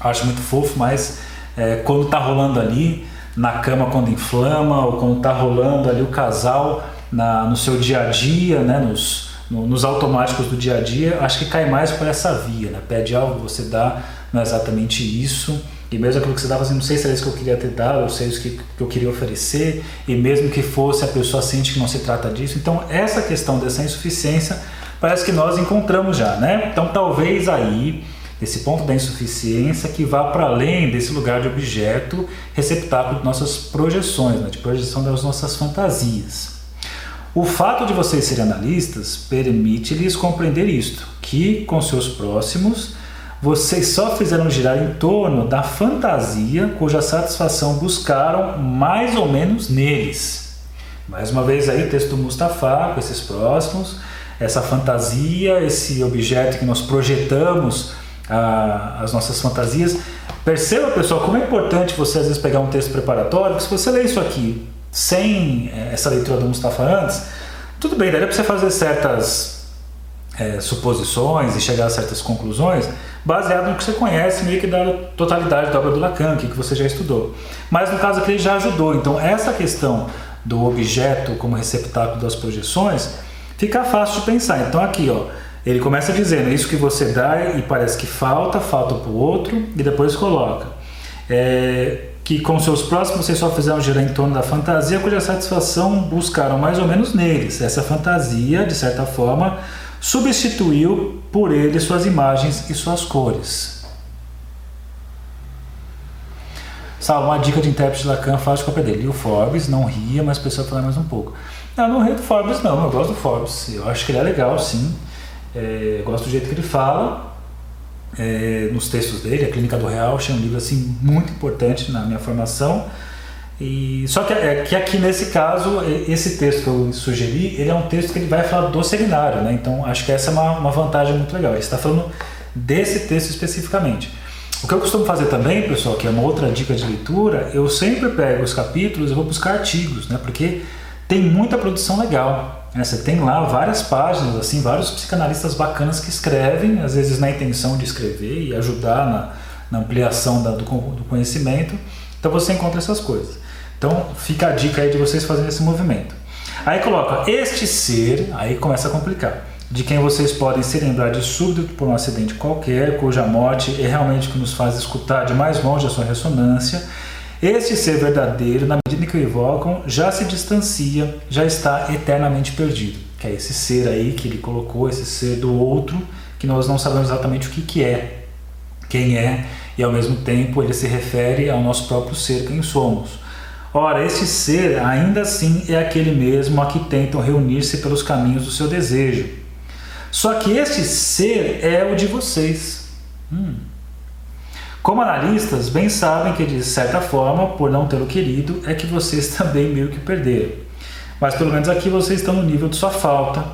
Acho muito fofo, mas é, quando está rolando ali na cama quando inflama ou quando está rolando ali o casal na, no seu dia a dia, né, nos, no, nos automáticos do dia a dia, acho que cai mais por essa via, né? Pede algo, você dá, não é exatamente isso e mesmo aquilo que você dava, assim, não sei se era isso que eu queria ter dado, ou se é isso que, que eu queria oferecer, e mesmo que fosse, a pessoa sente que não se trata disso. Então, essa questão dessa insuficiência parece que nós encontramos já, né? Então, talvez aí, esse ponto da insuficiência que vá para além desse lugar de objeto receptáculo de nossas projeções, né? de projeção das nossas fantasias. O fato de vocês serem analistas permite-lhes compreender isto, que com seus próximos vocês só fizeram girar em torno da fantasia cuja satisfação buscaram mais ou menos neles. Mais uma vez aí, texto do Mustafa, com esses próximos, essa fantasia, esse objeto que nós projetamos ah, as nossas fantasias. Perceba, pessoal, como é importante você às vezes pegar um texto preparatório, porque se você ler isso aqui sem eh, essa leitura do Mustafa antes, tudo bem, daria para você fazer certas é, suposições e chegar a certas conclusões, baseado no que você conhece, meio que da totalidade da obra do Lacan, que você já estudou. Mas no caso aqui ele já ajudou. Então essa questão do objeto como receptáculo das projeções fica fácil de pensar. Então aqui, ó, ele começa dizendo isso que você dá e parece que falta, falta para o outro, e depois coloca é, que com seus próximos vocês só fizeram girar em torno da fantasia cuja satisfação buscaram mais ou menos neles. Essa fantasia, de certa forma, substituiu por ele suas imagens e suas cores. Salvo uma dica de intérprete de Lacan faz com a dele. E o Forbes não ria, mas precisa falar mais um pouco. Não, não rio do Forbes, não. Eu gosto do Forbes. Eu acho que ele é legal, sim. É, gosto do jeito que ele fala. É, nos textos dele, A Clínica do Real, achei um livro assim, muito importante na minha formação. E, só que, é, que aqui nesse caso, esse texto que eu sugeri, ele é um texto que ele vai falar do seminário, né? Então acho que essa é uma, uma vantagem muito legal. Ele está falando desse texto especificamente. O que eu costumo fazer também, pessoal, que é uma outra dica de leitura, eu sempre pego os capítulos e vou buscar artigos, né? Porque Tem muita produção legal. Né? Você tem lá várias páginas, assim, vários psicanalistas bacanas que escrevem, às vezes na intenção de escrever e ajudar na, na ampliação da, do, do conhecimento. Então você encontra essas coisas. Então fica a dica aí de vocês fazerem esse movimento. Aí coloca este ser, aí começa a complicar, de quem vocês podem se lembrar de súbito por um acidente qualquer, cuja morte é realmente o que nos faz escutar de mais longe a sua ressonância. Este ser verdadeiro, na medida que o evocam, já se distancia, já está eternamente perdido. Que é esse ser aí que ele colocou, esse ser do outro, que nós não sabemos exatamente o que, que é, quem é, e ao mesmo tempo ele se refere ao nosso próprio ser, quem somos. Ora, esse ser ainda assim é aquele mesmo a que tentam reunir-se pelos caminhos do seu desejo. Só que esse ser é o de vocês. Hum. Como analistas, bem sabem que de certa forma, por não tê-lo querido, é que vocês também meio que perderam. Mas pelo menos aqui vocês estão no nível de sua falta,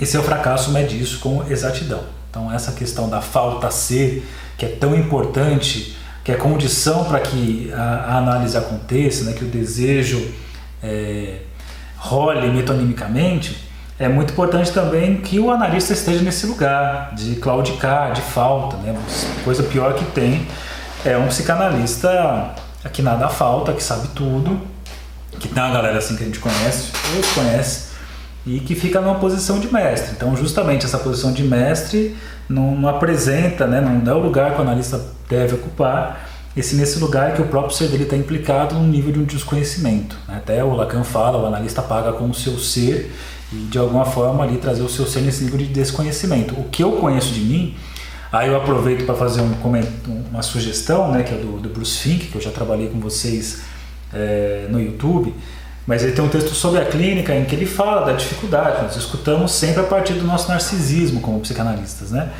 e seu fracasso mede isso com exatidão. Então, essa questão da falta ser, que é tão importante, que é condição para que a, a, análise aconteça, né, que o desejo é, role metonimicamente, é muito importante também que o analista esteja nesse lugar de claudicar, de falta. Né? Coisa pior que tem é um psicanalista que nada falta, que sabe tudo, que tem uma galera assim que a gente conhece, ou conhece, e que fica numa posição de mestre. Então, justamente essa posição de mestre não, não apresenta, né, não é o lugar que o analista deve ocupar. Esse nesse lugar que o próprio ser dele está implicado num nível de um desconhecimento. Até o Lacan fala, o analista paga com o seu ser e de alguma forma ali trazer o seu ser nesse nível de desconhecimento. O que eu conheço de mim, aí eu aproveito para fazer um, uma sugestão, né, que é do, do Bruce Fink, que eu já trabalhei com vocês é, no YouTube mas ele tem um texto sobre a clínica em que ele fala da dificuldade. Nós escutamos sempre a partir do nosso narcisismo como psicanalistas, né?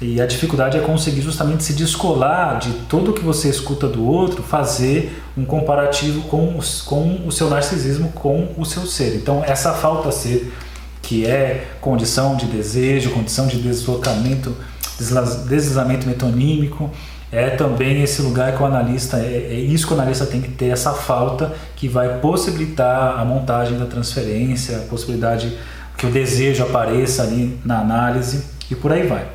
E a dificuldade é conseguir justamente se descolar de tudo que você escuta do outro, fazer um comparativo com, os, com o seu narcisismo, com o seu ser. Então, essa falta ser, que é condição de desejo, condição de deslocamento, deslizamento metonímico, é também esse lugar que o analista, é, é, isso que o analista tem que ter, essa falta que vai possibilitar a montagem da transferência, a possibilidade que o desejo apareça ali na análise e por aí vai.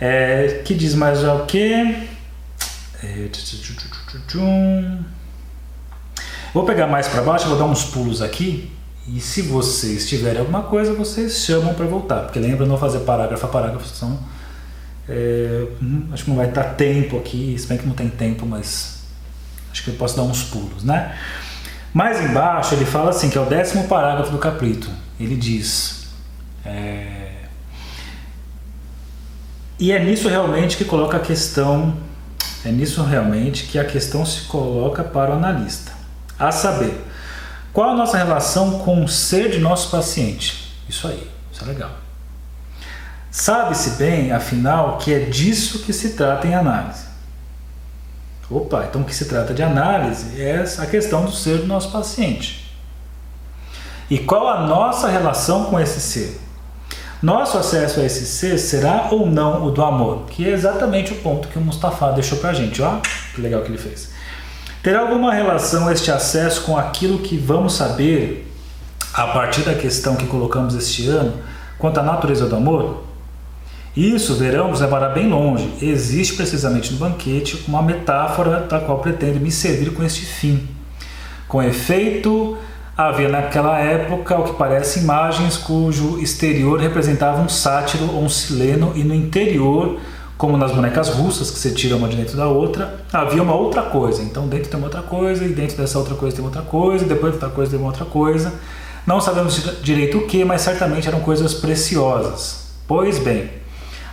É, que diz mais o que? É, vou pegar mais para baixo, vou dar uns pulos aqui e se vocês tiverem alguma coisa, vocês chamam para voltar, porque lembra não fazer parágrafo a parágrafo, são é, hum, acho que não vai estar tempo aqui, se bem que não tem tempo, mas acho que eu posso dar uns pulos, né? Mais embaixo ele fala assim, que é o décimo parágrafo do capítulo. Ele diz: é, e é nisso realmente que coloca a questão, é nisso realmente que a questão se coloca para o analista, a saber, qual a nossa relação com o ser de nosso paciente? Isso aí, isso é legal. Sabe-se bem, afinal, que é disso que se trata em análise. Opa, então o que se trata de análise é a questão do ser do nosso paciente. E qual a nossa relação com esse ser? Nosso acesso a esse ser será ou não o do amor? Que é exatamente o ponto que o Mustafa deixou pra gente. Ó, que legal que ele fez. Terá alguma relação este acesso com aquilo que vamos saber a partir da questão que colocamos este ano quanto à natureza do amor? Isso, veremos, levará bem longe. Existe precisamente no banquete uma metáfora da qual pretende me servir com este fim. Com efeito, havia naquela época o que parece imagens cujo exterior representava um sátiro ou um sileno e no interior, como nas bonecas russas que se tira uma de dentro da outra, havia uma outra coisa. Então dentro tem uma outra coisa e dentro dessa outra coisa tem outra coisa e depois outra coisa tem uma outra coisa. Não sabemos direito o que, mas certamente eram coisas preciosas. Pois bem,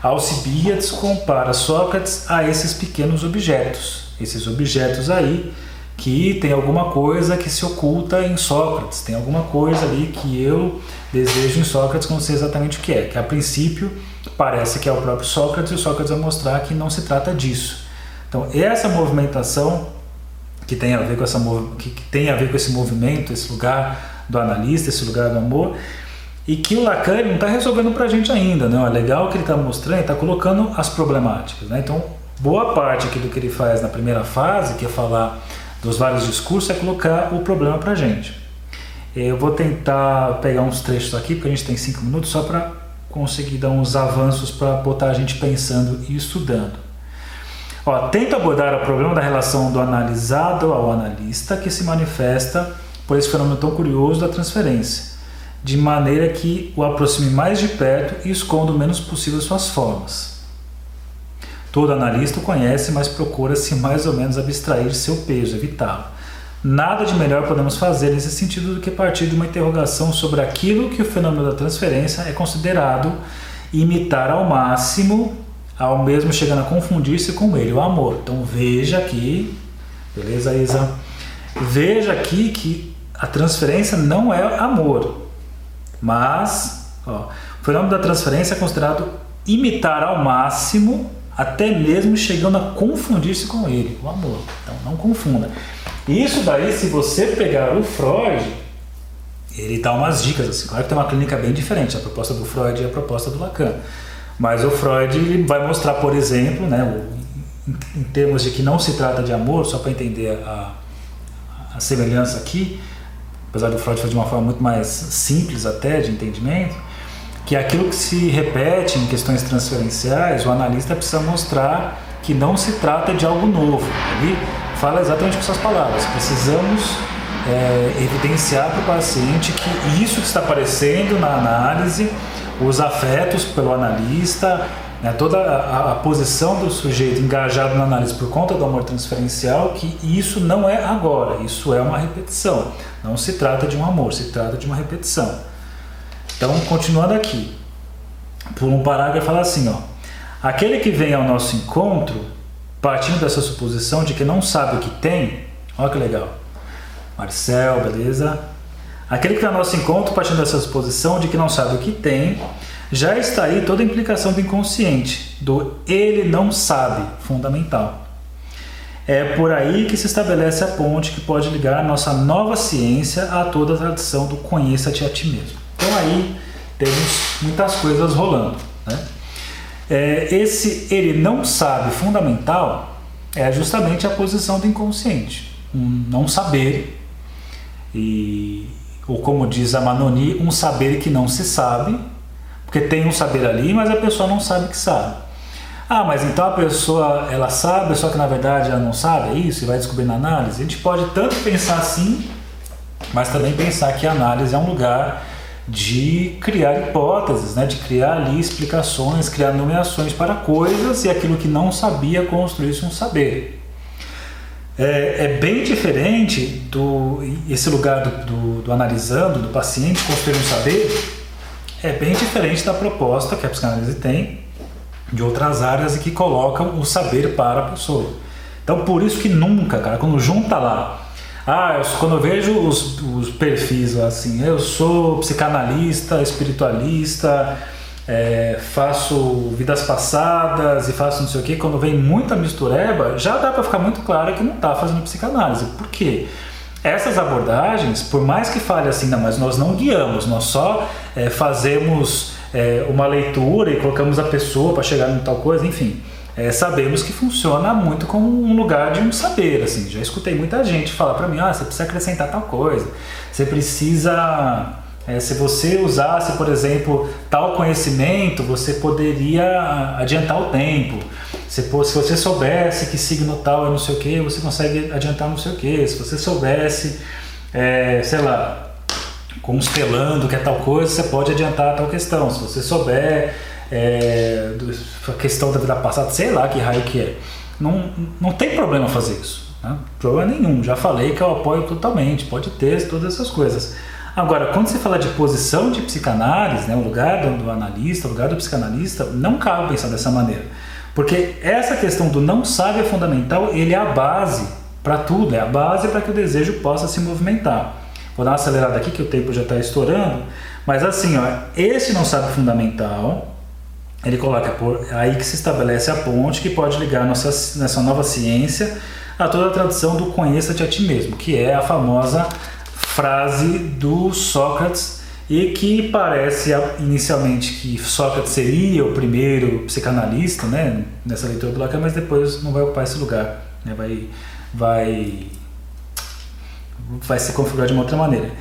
Alcibiades compara Sócrates a esses pequenos objetos, esses objetos aí que tem alguma coisa que se oculta em Sócrates, tem alguma coisa ali que eu desejo em Sócrates, não sei exatamente o que é, que a princípio parece que é o próprio Sócrates e o Sócrates vai mostrar que não se trata disso. Então, essa movimentação que tem a ver com essa que tem a ver com esse movimento, esse lugar do analista, esse lugar do amor, e que o Lacan não está resolvendo para a gente ainda. Né? É legal que ele está mostrando, está colocando as problemáticas. Né? Então, boa parte aqui do que ele faz na primeira fase, que é falar dos vários discursos, é colocar o problema para a gente. Eu vou tentar pegar uns trechos aqui, porque a gente tem cinco minutos, só para conseguir dar uns avanços para botar a gente pensando e estudando. Ó, tenta abordar o problema da relação do analisado ao analista que se manifesta por esse fenômeno tão curioso da transferência, de maneira que o aproxime mais de perto e esconda o menos possível suas formas. Todo analista o conhece, mas procura-se mais ou menos abstrair seu peso, evitá-lo. Nada de melhor podemos fazer nesse sentido do que partir de uma interrogação sobre aquilo que o fenômeno da transferência é considerado imitar ao máximo, ao mesmo chegando a confundir-se com ele, o amor. Então veja aqui, beleza, Isa? Veja aqui que a transferência não é amor, mas ó, o fenômeno da transferência é considerado imitar ao máximo, até mesmo chegando a confundir-se com ele, o amor. Então não confunda. Isso daí, se você pegar o Freud, ele dá umas dicas assim. Claro que tem uma clínica bem diferente, a proposta do Freud e a proposta do Lacan. Mas o Freud vai mostrar, por exemplo, né, em termos de que não se trata de amor, só para entender a, a semelhança aqui, apesar do Freud fazer de uma forma muito mais simples até de entendimento, que aquilo que se repete em questões transferenciais, o analista precisa mostrar que não se trata de algo novo. Ele fala exatamente com essas palavras. Precisamos é, evidenciar para o paciente que isso que está aparecendo na análise, os afetos pelo analista, né, toda a, a, posição do sujeito engajado na análise por conta do amor transferencial, que isso não é agora, isso é uma repetição. Não se trata de um amor, se trata de uma repetição. Então, continuando aqui, por um parágrafo fala assim, ó. Aquele que vem ao nosso encontro, partindo dessa suposição de que não sabe o que tem, olha que legal. Marcel, beleza? Aquele que vem ao nosso encontro, partindo dessa suposição de que não sabe o que tem, já está aí toda a implicação do inconsciente, do ele não sabe, fundamental. É por aí que se estabelece a ponte que pode ligar a nossa nova ciência a toda a tradição do conheça-te a ti mesmo. Então aí temos muitas coisas rolando. Né? É, esse ele não sabe fundamental é justamente a posição do inconsciente, um não saber e ou como diz a Manoni, um saber que não se sabe, porque tem um saber ali, mas a pessoa não sabe que sabe. Ah, mas então a pessoa ela sabe, só que na verdade ela não sabe, é isso, e vai descobrir na análise. A gente pode tanto pensar assim, mas também pensar que a análise é um lugar de criar hipóteses, né, de criar ali explicações, criar nomeações para coisas e aquilo que não sabia construir-se um saber. É, é, bem diferente do esse lugar do, do, do, analisando, do paciente construir um saber, é bem diferente da proposta que a psicanálise tem de outras áreas e que colocam o saber para a pessoa. Então por isso que nunca, cara, quando junta lá ah, eu, quando eu vejo os, os perfis assim, eu sou psicanalista, espiritualista, é, faço vidas passadas e faço não sei o que, quando vem muita mistureba, já dá para ficar muito claro que não está fazendo psicanálise. Por quê? Essas abordagens, por mais que fale assim, não, mas nós não guiamos, nós só é, fazemos é, uma leitura e colocamos a pessoa para chegar em tal coisa, enfim é, sabemos que funciona muito como um lugar de um saber. Assim, já escutei muita gente falar para mim: ah, você precisa acrescentar tal coisa, você precisa. É, se você usasse, por exemplo, tal conhecimento, você poderia adiantar o tempo. Se, se você soubesse que signo tal é não sei o que, você consegue adiantar não sei o que. Se você soubesse, é, sei lá, constelando que é tal coisa, você pode adiantar tal questão. Se você souber é, a questão da vida passada, sei lá que raio que é. Não, não tem problema fazer isso. Né? Problema nenhum. Já falei que eu apoio totalmente. Pode ter todas essas coisas. Agora, quando você fala de posição de psicanálise, né, o lugar do, do analista, o lugar do psicanalista, não cabe pensar dessa maneira. Porque essa questão do não sabe é fundamental, ele é a base para tudo, é a base para que o desejo possa se movimentar. Vou dar uma acelerada aqui que o tempo já está estourando, mas assim, ó, esse não sabe fundamental, ele coloca por aí que se estabelece a ponte que pode ligar nossa, nessa nova ciência a toda a tradição do conheça-te a ti mesmo, que é a famosa frase do Sócrates e que parece inicialmente que Sócrates seria o primeiro psicanalista, né, nessa leitura do Lacan, mas depois não vai ocupar esse lugar, né, vai vai vai se configurar de uma outra maneira.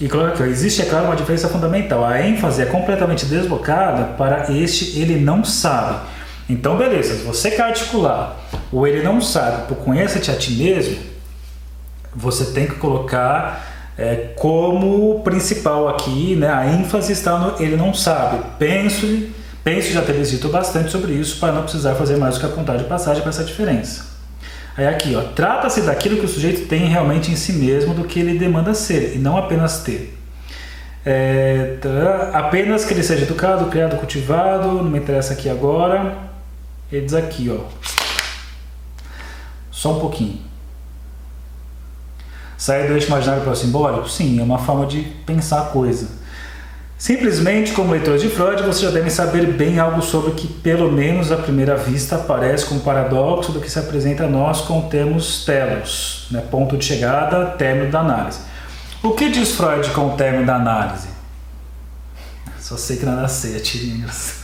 E coloca aqui, existe, é claro, uma diferença fundamental. A ênfase é completamente deslocada para este ele não sabe. Então, beleza, se você quer articular o ele não sabe por conheça-te a ti mesmo, você tem que colocar é, como principal aqui, né, a ênfase está no ele não sabe. Penso, penso já ter dito bastante sobre isso para não precisar fazer mais do que apontar de passagem para essa diferença. Aí aqui, ó, trata-se daquilo que o sujeito tem realmente em si mesmo do que ele demanda ser e não apenas ter. É, tá, apenas que ele seja educado, criado, cultivado, não me interessa aqui agora. Ele diz aqui, ó. Só um pouquinho. Sair do eixo imaginário para o simbólico? Sim, é uma forma de pensar a coisa. Simplesmente, como leitores de Freud, vocês já devem saber bem algo sobre o que, pelo menos à primeira vista, parece como um paradoxo do que se apresenta a nós com termos telos, né? ponto de chegada, término da análise. O que diz Freud com o término da análise? Só sei que nada sei, tirinhas.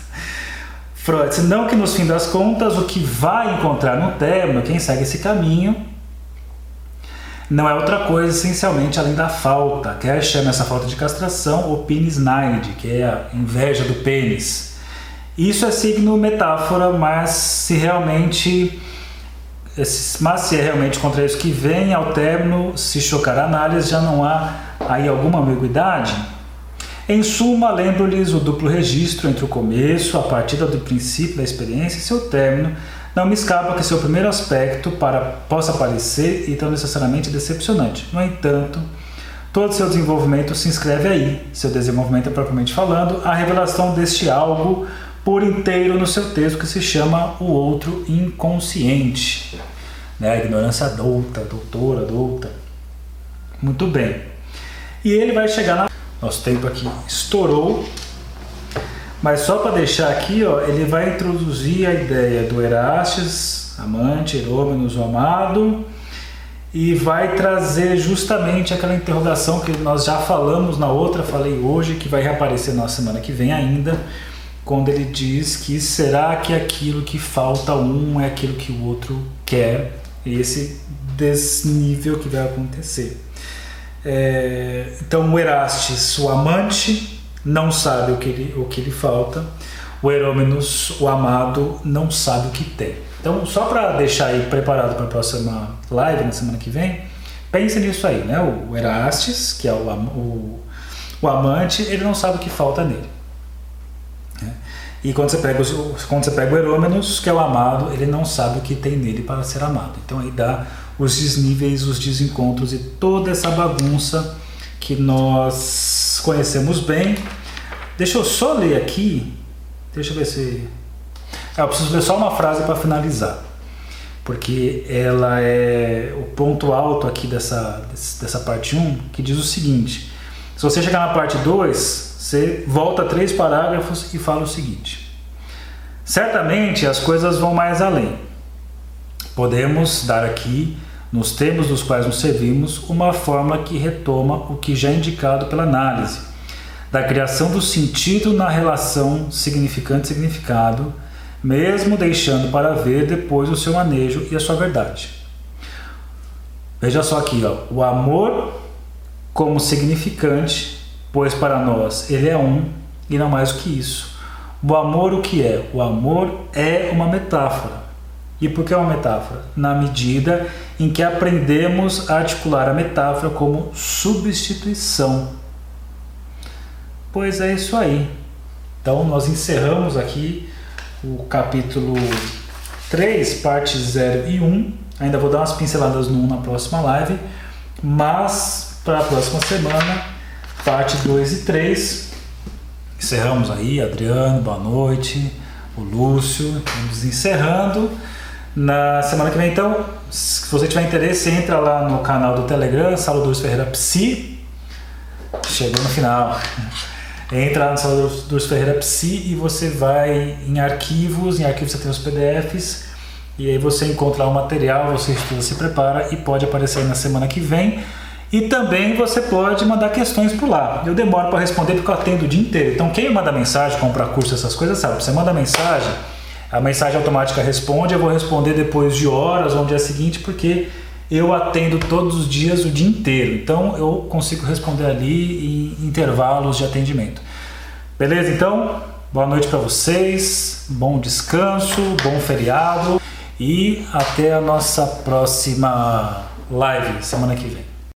Freud, senão que nos fim das contas o que vai encontrar no término, quem segue esse caminho, não é outra coisa essencialmente além da falta. Quer chama essa falta de castração o penis nide, que é a inveja do pênis. Isso é signo metáfora, mas se realmente mas se é realmente contra isso que vem ao término, se chocar a análise, já não há aí alguma ambiguidade? Em suma, lembro-lhes o duplo registro entre o começo, a partida do princípio da experiência e seu término, não me escapa que seu primeiro aspecto para, possa parecer e tão necessariamente decepcionante. No entanto, todo seu desenvolvimento se inscreve aí, seu desenvolvimento é propriamente falando, a revelação deste algo por inteiro no seu texto que se chama O Outro Inconsciente. Né? A ignorância adulta, doutora, adulta. Muito bem. E ele vai chegar na. Nosso tempo aqui estourou, mas só para deixar aqui, ó, ele vai introduzir a ideia do Erastes, amante, Herômenos, o amado, e vai trazer justamente aquela interrogação que nós já falamos na outra, falei hoje, que vai reaparecer na semana que vem ainda, quando ele diz que será que aquilo que falta um é aquilo que o outro quer, esse desnível que vai acontecer. É, então, o Erastes, o amante, não sabe o que lhe, o que lhe falta, o Herômenos, o amado, não sabe o que tem. Então, só para deixar aí preparado para a próxima live, na semana que vem, pense nisso aí, né? O Erastes, que é o, o, o amante, ele não sabe o que falta nele. Né? E quando você, pega os, quando você pega o Herômenos, que é o amado, ele não sabe o que tem nele para ser amado. Então aí dá os desníveis, os desencontros e toda essa bagunça que nós conhecemos bem. Deixa eu só ler aqui. Deixa eu ver se. Ah, eu preciso ler só uma frase para finalizar. Porque ela é o ponto alto aqui dessa, dessa parte 1, que diz o seguinte: se você chegar na parte 2, você volta três parágrafos e fala o seguinte: Certamente as coisas vão mais além. Podemos dar aqui nos termos dos quais nos servimos, uma fórmula que retoma o que já é indicado pela análise, da criação do sentido na relação significante-significado, mesmo deixando para ver depois o seu manejo e a sua verdade. Veja só aqui, ó, o amor como significante, pois para nós ele é um e não mais do que isso. O amor o que é? O amor é uma metáfora. E por que é uma metáfora? Na medida em que aprendemos a articular a metáfora como substituição. Pois é isso aí. Então nós encerramos aqui o capítulo 3, partes 0 e 1. Ainda vou dar umas pinceladas no 1 na próxima live, mas para a próxima semana, parte 2 e 3. Encerramos aí, Adriano, boa noite, o Lúcio, vamos encerrando. Na semana que vem, então, se você tiver interesse, entra lá no canal do Telegram, Saulo Dores Ferreira Psi. Chegou no final. Entra lá no Saulo Dores Ferreira Psi e você vai em arquivos, em arquivos você tem os PDFs, e aí você encontra o material, você estuda, se prepara e pode aparecer na semana que vem. E também você pode mandar questões por lá. Eu demoro para responder porque eu atendo o dia inteiro. Então, quem manda mensagem, compra curso, essas coisas, sabe? Você manda mensagem a mensagem automática responde, eu vou responder depois de horas ou no dia seguinte, porque eu atendo todos os dias o dia inteiro. Então eu consigo responder ali em intervalos de atendimento. Beleza? Então, boa noite para vocês, bom descanso, bom feriado e até a nossa próxima live semana que vem.